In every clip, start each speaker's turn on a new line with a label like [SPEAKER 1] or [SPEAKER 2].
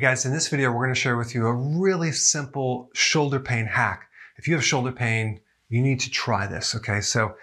[SPEAKER 1] Hey guys, in this video, we're going to share with you a really simple shoulder pain hack. If you have shoulder pain, you need to try this, okay? So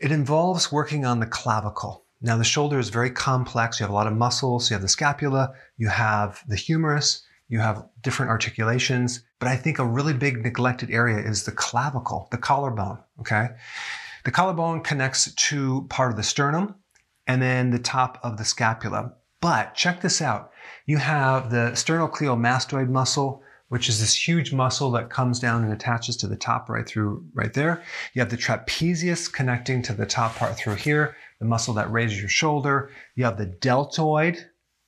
[SPEAKER 1] it involves working on the clavicle. Now, the shoulder is very complex. You have a lot of muscles. You have the scapula, you have the humerus, you have different articulations. But I think a really big neglected area is the clavicle, the collarbone, okay? The collarbone connects to part of the sternum and then the top of the scapula. But check this out. You have the sternocleidomastoid muscle, which is this huge muscle that comes down and attaches to the top right through right there. You have the trapezius connecting to the top part through here, the muscle that raises your shoulder. You have the deltoid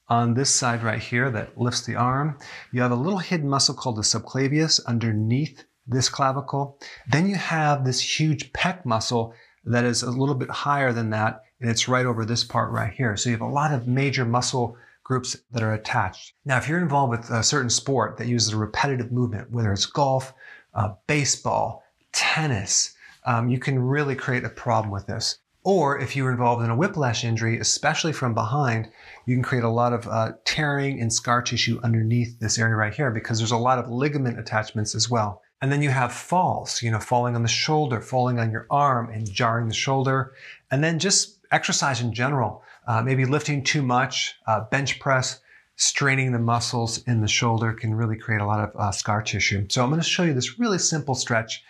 [SPEAKER 1] on this side right here that lifts the arm. You have a little hidden muscle called the subclavius underneath this clavicle. Then you have this huge pec muscle that is a little bit higher than that, and it's right over this part right here. So you have a lot of major muscle groups that are attached. Now, if you're involved with a certain sport that uses a repetitive movement, whether it's golf, uh, baseball, tennis, um, you can really create a problem with this. Or if you're involved in a whiplash injury, especially from behind, you can create a lot of uh, tearing and scar tissue underneath this area right here because there's a lot of ligament attachments as well. And then you have falls, you know, falling on the shoulder, falling on your arm and jarring the shoulder. And then just exercise in general uh, maybe lifting too much, uh, bench press, straining the muscles in the shoulder can really create a lot of uh, scar tissue. So I'm going to show you this really simple stretch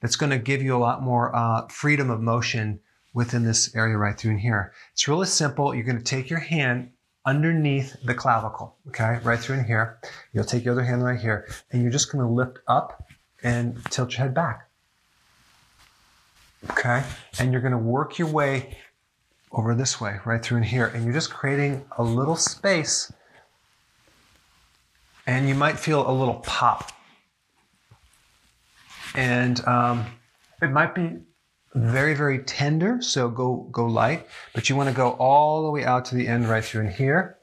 [SPEAKER 1] that's going to give you a lot more uh, freedom of motion within this area right through in here. It's really simple. You're going to take your hand underneath the clavicle, okay, right through in here. You'll take your other hand right here, and you're just going to lift up and tilt your head back. Okay, and you're going to work your way over this way, right through in here. And you're just creating a little space and you might feel a little pop. And um, it might be very, very tender, so go, go light, but you want to go all the way out to the end right through in here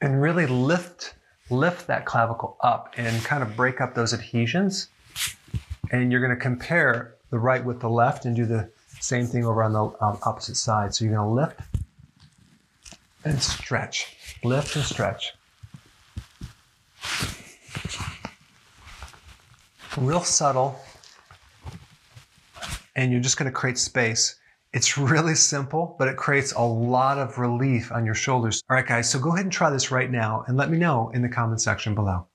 [SPEAKER 1] and really lift, lift that clavicle up and kind of break up those adhesions. And you're going to compare the right with the left and do the same thing over on the um, opposite side. So you're going to lift and stretch. Lift and stretch. Real subtle. And you're just going to create space. It's really simple, but it creates a lot of relief on your shoulders. All right, guys, so go ahead and try this right now and let me know in the comment section below.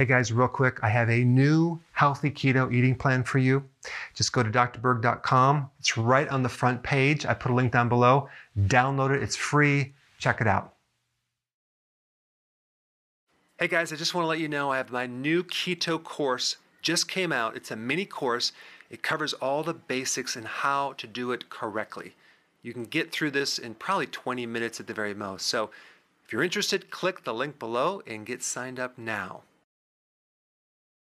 [SPEAKER 1] Hey guys, real quick, I have a new healthy keto eating plan for you. Just go to drberg.com. It's right on the front page. I put a link down below. Download it, it's free. Check it out. Hey guys, I just want to let you know I have my new keto course just came out. It's a mini course. It covers all the basics and how to do it correctly. You can get through this in probably 20 minutes at the very most. So if you're interested, click the link below and get signed up now.